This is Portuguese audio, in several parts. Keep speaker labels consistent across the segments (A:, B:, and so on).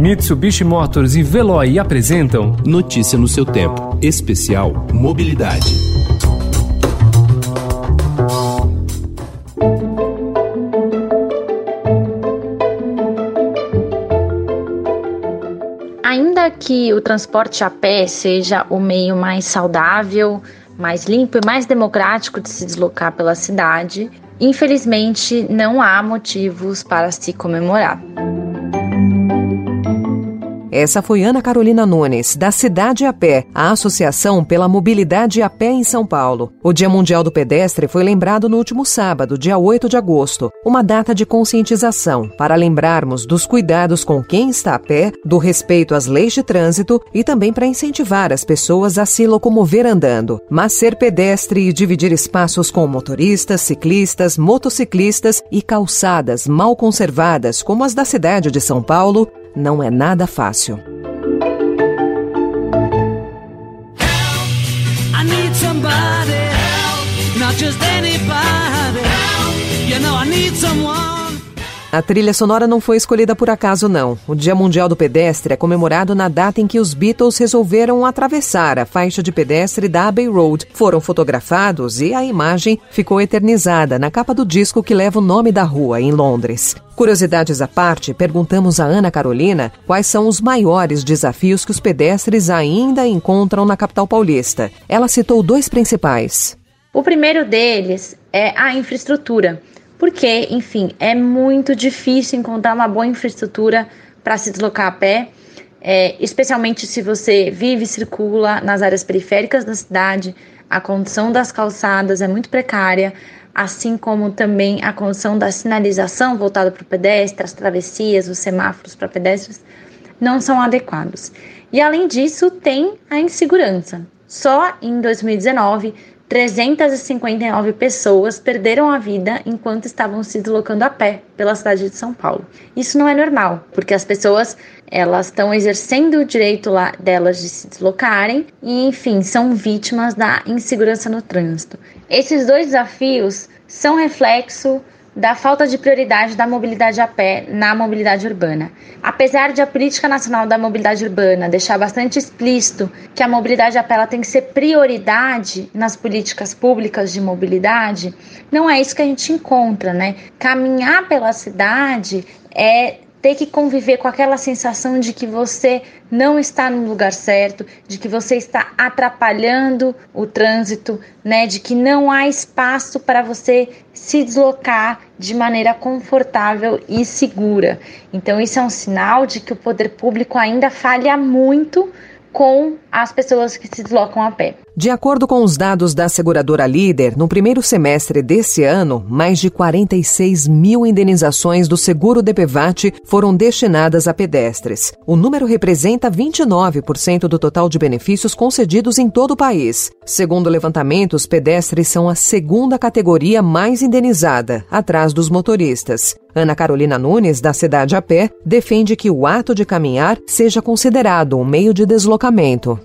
A: Mitsubishi Motors e Veloy apresentam
B: Notícia no seu tempo. Especial Mobilidade.
C: Ainda que o transporte a pé seja o meio mais saudável, mais limpo e mais democrático de se deslocar pela cidade, infelizmente não há motivos para se comemorar.
D: Essa foi Ana Carolina Nunes, da Cidade a Pé, a Associação pela Mobilidade a Pé em São Paulo. O Dia Mundial do Pedestre foi lembrado no último sábado, dia 8 de agosto, uma data de conscientização para lembrarmos dos cuidados com quem está a pé, do respeito às leis de trânsito e também para incentivar as pessoas a se locomover andando. Mas ser pedestre e dividir espaços com motoristas, ciclistas, motociclistas e calçadas mal conservadas, como as da cidade de São Paulo, não é nada fácil. I A trilha sonora não foi escolhida por acaso, não. O Dia Mundial do Pedestre é comemorado na data em que os Beatles resolveram atravessar a faixa de pedestre da Abbey Road. Foram fotografados e a imagem ficou eternizada na capa do disco que leva o nome da rua, em Londres. Curiosidades à parte, perguntamos a Ana Carolina quais são os maiores desafios que os pedestres ainda encontram na capital paulista. Ela citou dois principais.
C: O primeiro deles é a infraestrutura porque, enfim, é muito difícil encontrar uma boa infraestrutura para se deslocar a pé, é, especialmente se você vive e circula nas áreas periféricas da cidade. A condição das calçadas é muito precária, assim como também a condição da sinalização voltada para o pedestre, as travessias, os semáforos para pedestres não são adequados. E além disso, tem a insegurança. Só em 2019, 359 pessoas perderam a vida enquanto estavam se deslocando a pé pela cidade de São Paulo. Isso não é normal, porque as pessoas elas estão exercendo o direito lá delas de se deslocarem e, enfim, são vítimas da insegurança no trânsito. Esses dois desafios são reflexo da falta de prioridade da mobilidade a pé na mobilidade urbana. Apesar de a Política Nacional da Mobilidade Urbana deixar bastante explícito que a mobilidade a pé tem que ser prioridade nas políticas públicas de mobilidade, não é isso que a gente encontra, né? Caminhar pela cidade é ter que conviver com aquela sensação de que você não está no lugar certo, de que você está atrapalhando o trânsito, né, de que não há espaço para você se deslocar de maneira confortável e segura. Então isso é um sinal de que o poder público ainda falha muito com as pessoas que se deslocam a pé.
D: De acordo com os dados da seguradora Líder, no primeiro semestre desse ano, mais de 46 mil indenizações do seguro DPVAT foram destinadas a pedestres. O número representa 29% do total de benefícios concedidos em todo o país. Segundo o levantamento, os pedestres são a segunda categoria mais indenizada, atrás dos motoristas. Ana Carolina Nunes, da Cidade a Pé, defende que o ato de caminhar seja considerado um meio de deslocamento.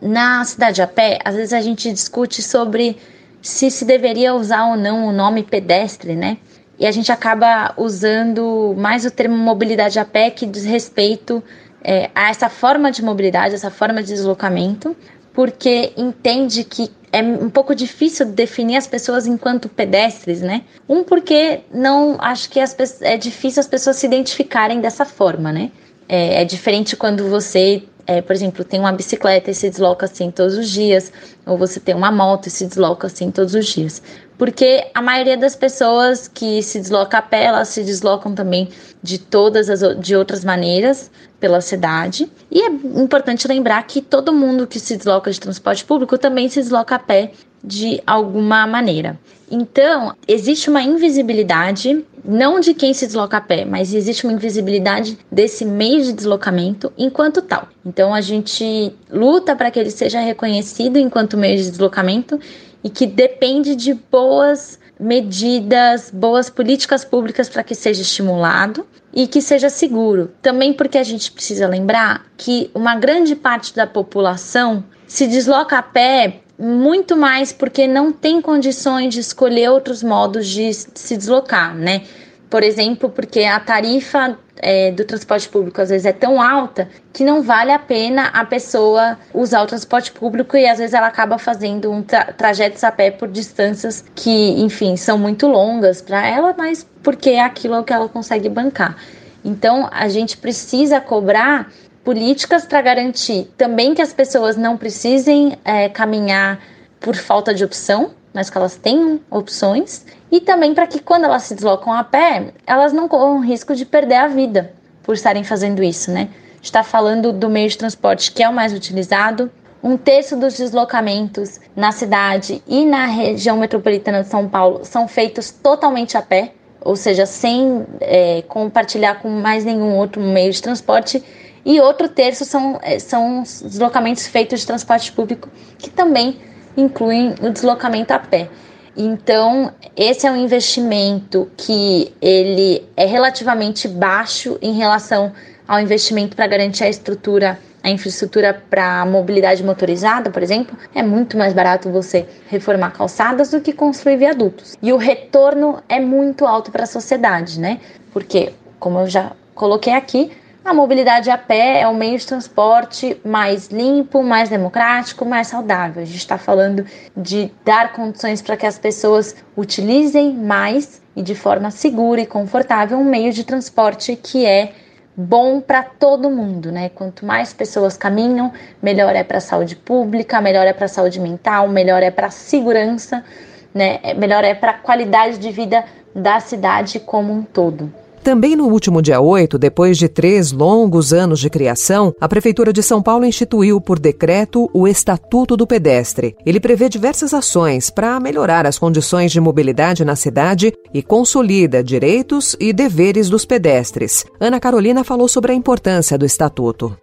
C: Na Cidade a Pé, às vezes a gente discute sobre se se deveria usar ou não o nome pedestre, né? E a gente acaba usando mais o termo mobilidade a pé que diz respeito é, a essa forma de mobilidade, essa forma de deslocamento, porque entende que é um pouco difícil definir as pessoas enquanto pedestres, né? Um porque não acho que as, é difícil as pessoas se identificarem dessa forma, né? É, é diferente quando você, é, por exemplo, tem uma bicicleta e se desloca assim todos os dias, ou você tem uma moto e se desloca assim todos os dias. Porque a maioria das pessoas que se desloca a pé, elas se deslocam também de todas as de outras maneiras pela cidade. E é importante lembrar que todo mundo que se desloca de transporte público também se desloca a pé de alguma maneira. Então, existe uma invisibilidade, não de quem se desloca a pé, mas existe uma invisibilidade desse meio de deslocamento enquanto tal. Então, a gente luta para que ele seja reconhecido enquanto meio de deslocamento e que depende de boas medidas, boas políticas públicas para que seja estimulado e que seja seguro. Também porque a gente precisa lembrar que uma grande parte da população se desloca a pé muito mais porque não tem condições de escolher outros modos de se deslocar, né? Por exemplo, porque a tarifa é, do transporte público às vezes é tão alta que não vale a pena a pessoa usar o transporte público e às vezes ela acaba fazendo um tra trajetos a pé por distâncias que, enfim, são muito longas para ela, mas porque é aquilo que ela consegue bancar. Então, a gente precisa cobrar políticas para garantir também que as pessoas não precisem é, caminhar por falta de opção, mas que elas tenham opções e também para que quando elas se deslocam a pé, elas não corram risco de perder a vida por estarem fazendo isso, né? Está falando do meio de transporte que é o mais utilizado. Um terço dos deslocamentos na cidade e na região metropolitana de São Paulo são feitos totalmente a pé, ou seja, sem é, compartilhar com mais nenhum outro meio de transporte. E outro terço são, é, são deslocamentos feitos de transporte público, que também incluem o deslocamento a pé. Então, esse é um investimento que ele é relativamente baixo em relação ao investimento para garantir a estrutura, a infraestrutura para mobilidade motorizada, por exemplo, é muito mais barato você reformar calçadas do que construir viadutos. E o retorno é muito alto para a sociedade, né? Porque, como eu já coloquei aqui, a mobilidade a pé é o meio de transporte mais limpo, mais democrático, mais saudável. A gente está falando de dar condições para que as pessoas utilizem mais e de forma segura e confortável um meio de transporte que é bom para todo mundo, né? Quanto mais pessoas caminham, melhor é para a saúde pública, melhor é para a saúde mental, melhor é para a segurança, né? Melhor é para a qualidade de vida da cidade como um todo.
D: Também no último dia 8, depois de três longos anos de criação, a Prefeitura de São Paulo instituiu por decreto o Estatuto do Pedestre. Ele prevê diversas ações para melhorar as condições de mobilidade na cidade e consolida direitos e deveres dos pedestres. Ana Carolina falou sobre a importância do Estatuto.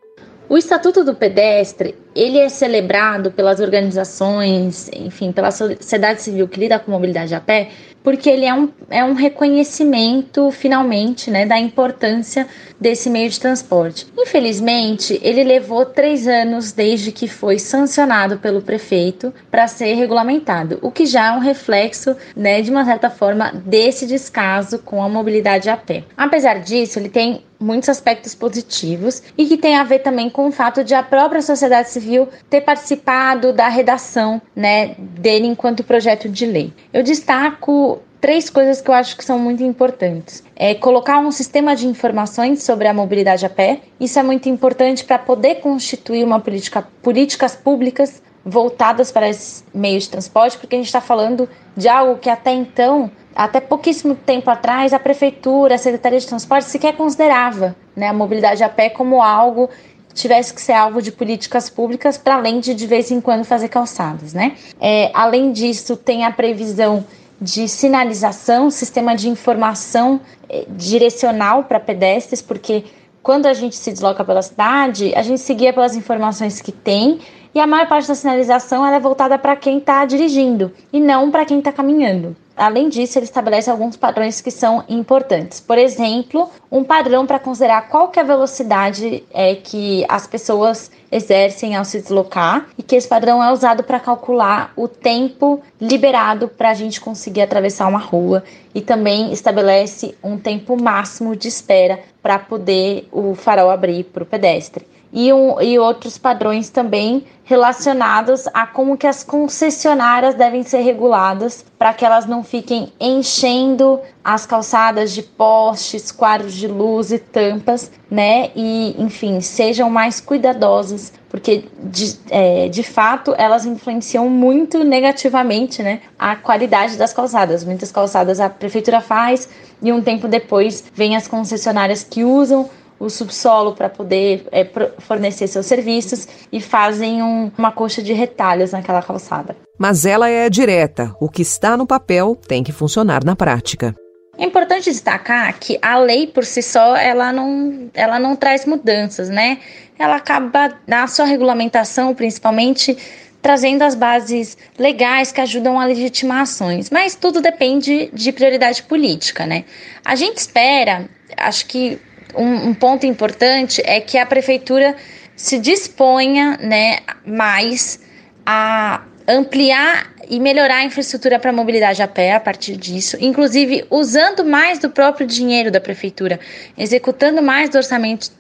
C: O Estatuto do Pedestre, ele é celebrado pelas organizações, enfim, pela sociedade civil que lida com mobilidade a pé, porque ele é um, é um reconhecimento, finalmente, né, da importância desse meio de transporte. Infelizmente, ele levou três anos desde que foi sancionado pelo prefeito para ser regulamentado, o que já é um reflexo, né, de uma certa forma, desse descaso com a mobilidade a pé. Apesar disso, ele tem muitos aspectos positivos e que tem a ver também com o fato de a própria sociedade civil ter participado da redação, né, dele enquanto projeto de lei. Eu destaco três coisas que eu acho que são muito importantes. É colocar um sistema de informações sobre a mobilidade a pé. Isso é muito importante para poder constituir uma política, políticas públicas voltadas para esses meios de transporte, porque a gente está falando de algo que até então até pouquíssimo tempo atrás, a prefeitura, a Secretaria de Transporte sequer considerava né, a mobilidade a pé como algo que tivesse que ser alvo de políticas públicas, para além de de vez em quando fazer calçadas. Né? É, além disso, tem a previsão de sinalização, sistema de informação é, direcional para pedestres, porque quando a gente se desloca pela cidade, a gente seguia pelas informações que tem e a maior parte da sinalização é voltada para quem está dirigindo e não para quem está caminhando. Além disso, ele estabelece alguns padrões que são importantes. Por exemplo, um padrão para considerar qual que é a velocidade é, que as pessoas exercem ao se deslocar e que esse padrão é usado para calcular o tempo liberado para a gente conseguir atravessar uma rua e também estabelece um tempo máximo de espera para poder o farol abrir para o pedestre e, um, e outros padrões também relacionados a como que as concessionárias devem ser reguladas para que elas não fiquem enchendo as calçadas de postes, quadros de luz e tampas, né? E, enfim, sejam mais cuidadosas, porque de, é, de fato elas influenciam muito negativamente, né? A qualidade das calçadas. Muitas calçadas a prefeitura faz e um tempo depois vem as concessionárias que usam o subsolo para poder é, fornecer seus serviços e fazem um, uma coxa de retalhos naquela calçada.
D: Mas ela é direta. O que está no papel tem que funcionar na prática.
C: É importante destacar que a lei por si só ela não, ela não traz mudanças, né? Ela acaba na sua regulamentação, principalmente trazendo as bases legais que ajudam a legitimar ações, mas tudo depende de prioridade política, né? A gente espera, acho que um, um ponto importante é que a prefeitura se disponha né, mais a ampliar e melhorar a infraestrutura para mobilidade a pé a partir disso, inclusive usando mais do próprio dinheiro da prefeitura, executando mais do orçamento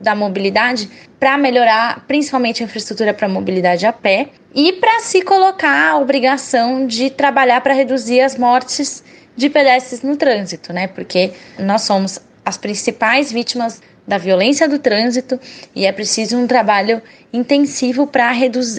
C: da mobilidade para melhorar principalmente a infraestrutura para mobilidade a pé e para se colocar a obrigação de trabalhar para reduzir as mortes de pedestres no trânsito, né? Porque nós somos as principais vítimas da violência do trânsito e é preciso um trabalho intensivo para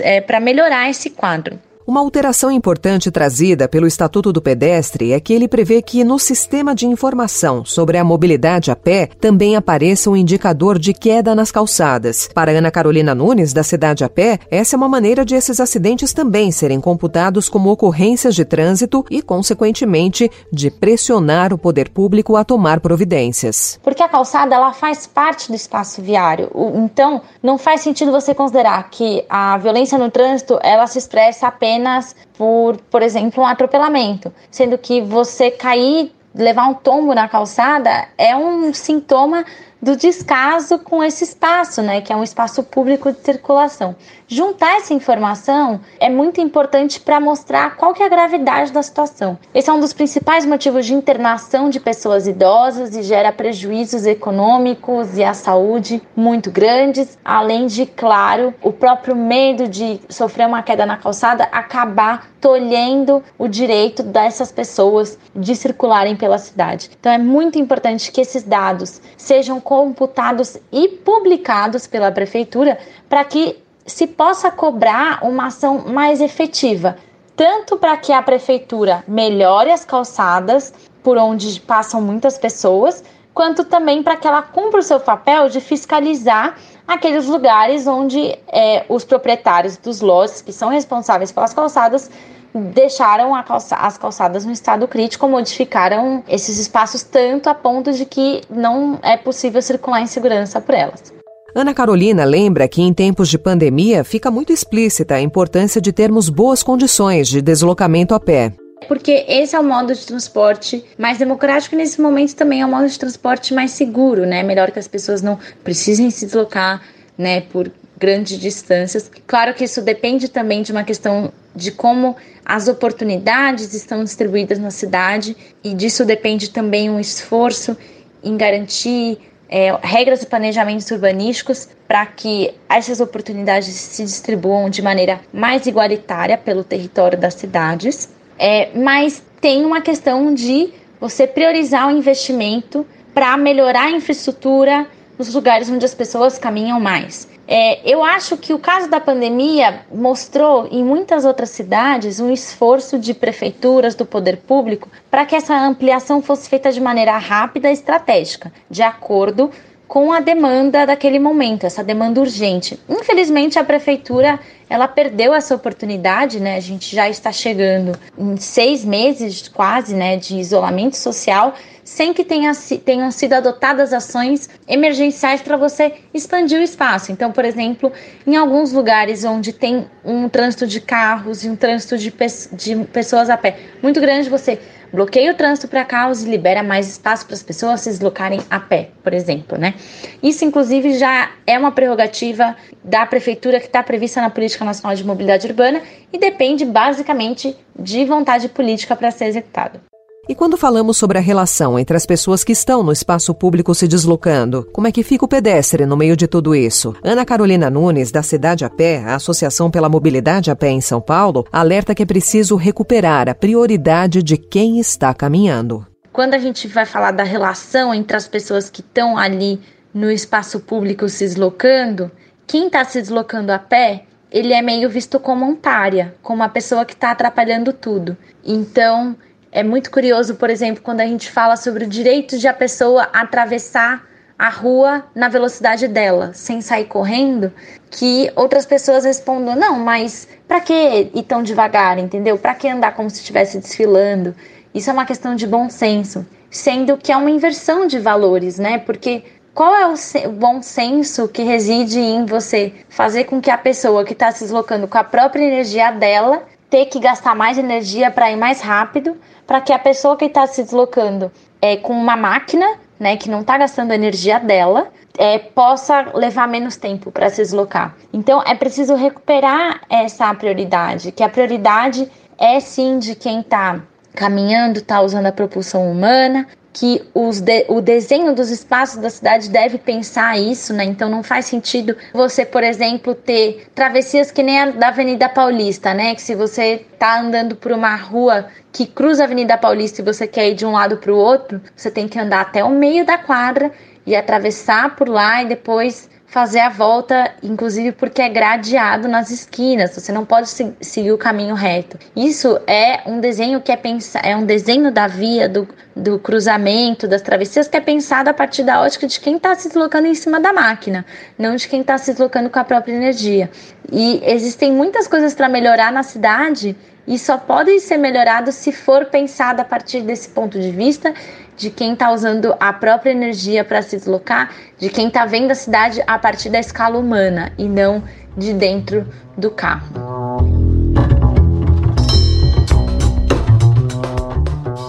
C: é, melhorar esse quadro.
D: Uma alteração importante trazida pelo Estatuto do Pedestre é que ele prevê que no sistema de informação sobre a mobilidade a pé também apareça um indicador de queda nas calçadas. Para Ana Carolina Nunes, da Cidade a Pé, essa é uma maneira de esses acidentes também serem computados como ocorrências de trânsito e, consequentemente, de pressionar o poder público a tomar providências.
C: Porque a calçada ela faz parte do espaço viário. Então, não faz sentido você considerar que a violência no trânsito ela se expressa apenas apenas por, por exemplo, um atropelamento, sendo que você cair, levar um tombo na calçada é um sintoma do descaso com esse espaço, né, que é um espaço público de circulação. Juntar essa informação é muito importante para mostrar qual que é a gravidade da situação. Esse é um dos principais motivos de internação de pessoas idosas e gera prejuízos econômicos e à saúde muito grandes, além de, claro, o próprio medo de sofrer uma queda na calçada acabar tolhendo o direito dessas pessoas de circularem pela cidade. Então é muito importante que esses dados sejam computados e publicados pela prefeitura para que se possa cobrar uma ação mais efetiva, tanto para que a prefeitura melhore as calçadas por onde passam muitas pessoas, quanto também para que ela cumpra o seu papel de fiscalizar aqueles lugares onde é, os proprietários dos lotes que são responsáveis pelas calçadas deixaram calça as calçadas no estado crítico, modificaram esses espaços tanto a ponto de que não é possível circular em segurança por elas.
D: Ana Carolina lembra que em tempos de pandemia fica muito explícita a importância de termos boas condições de deslocamento a pé.
C: Porque esse é o modo de transporte mais democrático e nesse momento também é o modo de transporte mais seguro, né? Melhor que as pessoas não precisem se deslocar, né, por grandes distâncias. Claro que isso depende também de uma questão de como as oportunidades estão distribuídas na cidade e disso depende também um esforço em garantir é, regras e planejamentos urbanísticos para que essas oportunidades se distribuam de maneira mais igualitária pelo território das cidades. É, mas tem uma questão de você priorizar o investimento para melhorar a infraestrutura nos lugares onde as pessoas caminham mais. É, eu acho que o caso da pandemia mostrou em muitas outras cidades um esforço de prefeituras, do poder público, para que essa ampliação fosse feita de maneira rápida e estratégica, de acordo com a demanda daquele momento, essa demanda urgente. Infelizmente, a prefeitura ela perdeu essa oportunidade, né? A gente já está chegando em seis meses quase, né, de isolamento social sem que tenha, tenham sido adotadas ações emergenciais para você expandir o espaço. Então, por exemplo, em alguns lugares onde tem um trânsito de carros e um trânsito de, pe de pessoas a pé muito grande, você bloqueia o trânsito para carros e libera mais espaço para as pessoas se deslocarem a pé, por exemplo, né? Isso, inclusive, já é uma prerrogativa da prefeitura que está prevista na Política Nacional de Mobilidade Urbana e depende basicamente de vontade política para ser executado.
D: E quando falamos sobre a relação entre as pessoas que estão no espaço público se deslocando, como é que fica o pedestre no meio de tudo isso? Ana Carolina Nunes, da Cidade a Pé, a Associação pela Mobilidade a Pé em São Paulo, alerta que é preciso recuperar a prioridade de quem está caminhando.
C: Quando a gente vai falar da relação entre as pessoas que estão ali no espaço público se deslocando, quem está se deslocando a pé, ele é meio visto como um pária, como uma pessoa que está atrapalhando tudo. Então, é muito curioso, por exemplo, quando a gente fala sobre o direito de a pessoa atravessar a rua na velocidade dela, sem sair correndo, que outras pessoas respondam: não, mas para que ir tão devagar, entendeu? Para que andar como se estivesse desfilando? Isso é uma questão de bom senso, sendo que é uma inversão de valores, né? Porque qual é o bom senso que reside em você fazer com que a pessoa que está se deslocando com a própria energia dela ter que gastar mais energia para ir mais rápido, para que a pessoa que está se deslocando é, com uma máquina né, que não está gastando energia dela, é, possa levar menos tempo para se deslocar. Então é preciso recuperar essa prioridade, que a prioridade é sim de quem está caminhando, está usando a propulsão humana, que de, o desenho dos espaços da cidade deve pensar isso, né? Então não faz sentido você, por exemplo, ter travessias que nem a da Avenida Paulista, né? Que se você tá andando por uma rua que cruza a Avenida Paulista e você quer ir de um lado para o outro, você tem que andar até o meio da quadra e atravessar por lá e depois fazer a volta, inclusive porque é gradeado nas esquinas, você não pode se seguir o caminho reto. Isso é um desenho que é pensar, é um desenho da via, do, do cruzamento, das travessias, que é pensado a partir da ótica de quem está se deslocando em cima da máquina, não de quem está se deslocando com a própria energia. E existem muitas coisas para melhorar na cidade e só podem ser melhorados se for pensado a partir desse ponto de vista de quem está usando a própria energia para se deslocar, de quem está vendo a cidade a partir da escala humana e não de dentro do carro.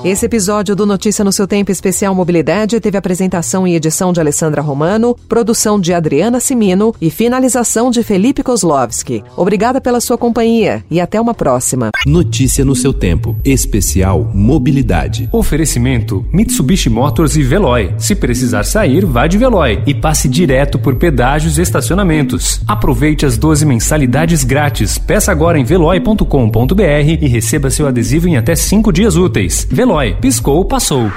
D: Esse episódio do Notícia no seu Tempo Especial Mobilidade teve apresentação e edição de Alessandra Romano, produção de Adriana Simino e finalização de Felipe Kozlovski. Obrigada pela sua companhia e até uma próxima.
B: Notícia no seu Tempo Especial Mobilidade.
A: Oferecimento Mitsubishi Motors e Veloy. Se precisar sair, vá de Veloy e passe direto por pedágios e estacionamentos. Aproveite as 12 mensalidades grátis. Peça agora em veloy.com.br e receba seu adesivo em até 5 dias úteis. Piscou, passou.